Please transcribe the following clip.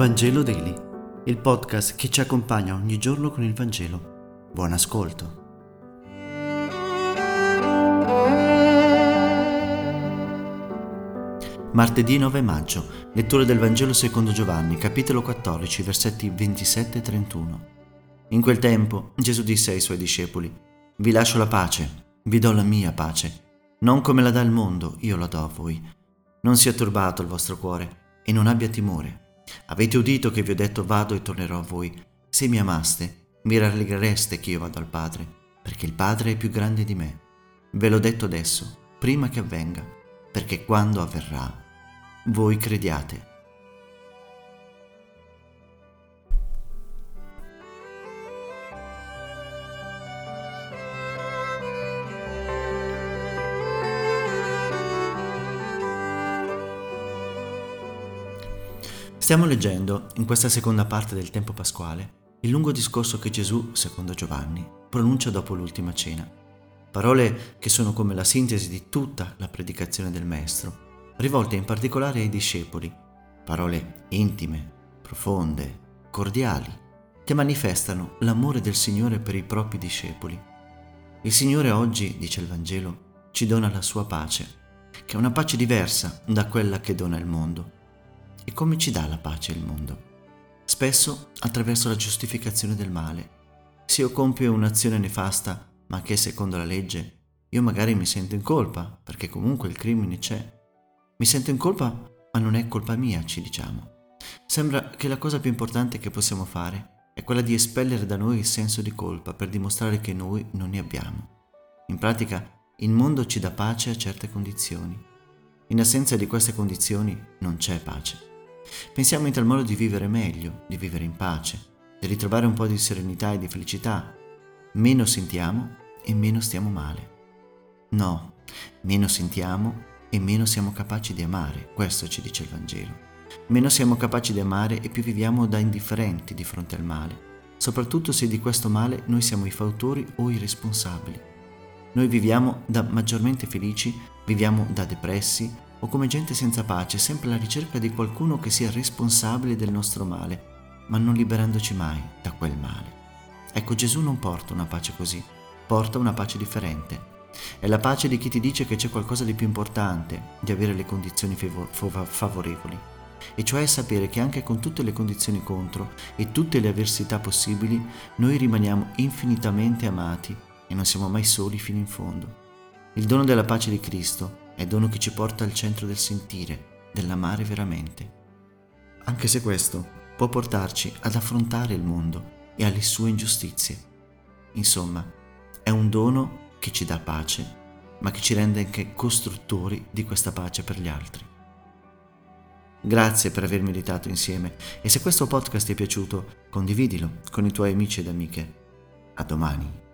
Vangelo Daily, il podcast che ci accompagna ogni giorno con il Vangelo. Buon ascolto. Martedì 9 maggio, lettura del Vangelo secondo Giovanni, capitolo 14, versetti 27 e 31. In quel tempo Gesù disse ai suoi discepoli, Vi lascio la pace, vi do la mia pace. Non come la dà il mondo, io la do a voi. Non sia turbato il vostro cuore e non abbia timore. Avete udito che vi ho detto vado e tornerò a voi. Se mi amaste, mi rallegrereste che io vado al Padre, perché il Padre è più grande di me. Ve l'ho detto adesso, prima che avvenga, perché quando avverrà, voi crediate. Stiamo leggendo, in questa seconda parte del tempo pasquale, il lungo discorso che Gesù, secondo Giovanni, pronuncia dopo l'ultima cena. Parole che sono come la sintesi di tutta la predicazione del Maestro, rivolte in particolare ai discepoli. Parole intime, profonde, cordiali, che manifestano l'amore del Signore per i propri discepoli. Il Signore oggi, dice il Vangelo, ci dona la sua pace, che è una pace diversa da quella che dona il mondo e come ci dà la pace il mondo? Spesso attraverso la giustificazione del male. Se io compio un'azione nefasta, ma che secondo la legge, io magari mi sento in colpa, perché comunque il crimine c'è. Mi sento in colpa, ma non è colpa mia, ci diciamo. Sembra che la cosa più importante che possiamo fare è quella di espellere da noi il senso di colpa per dimostrare che noi non ne abbiamo. In pratica, il mondo ci dà pace a certe condizioni. In assenza di queste condizioni non c'è pace. Pensiamo in tal modo di vivere meglio, di vivere in pace, di ritrovare un po' di serenità e di felicità. Meno sentiamo e meno stiamo male. No, meno sentiamo e meno siamo capaci di amare, questo ci dice il Vangelo. Meno siamo capaci di amare e più viviamo da indifferenti di fronte al male, soprattutto se di questo male noi siamo i fautori o i responsabili. Noi viviamo da maggiormente felici, viviamo da depressi, o come gente senza pace, sempre alla ricerca di qualcuno che sia responsabile del nostro male, ma non liberandoci mai da quel male. Ecco, Gesù non porta una pace così, porta una pace differente. È la pace di chi ti dice che c'è qualcosa di più importante di avere le condizioni favorevoli, e cioè sapere che anche con tutte le condizioni contro e tutte le avversità possibili, noi rimaniamo infinitamente amati e non siamo mai soli fino in fondo. Il dono della pace di Cristo è dono che ci porta al centro del sentire, dell'amare veramente. Anche se questo può portarci ad affrontare il mondo e alle sue ingiustizie. Insomma, è un dono che ci dà pace, ma che ci rende anche costruttori di questa pace per gli altri. Grazie per aver meditato insieme e se questo podcast ti è piaciuto, condividilo con i tuoi amici ed amiche. A domani.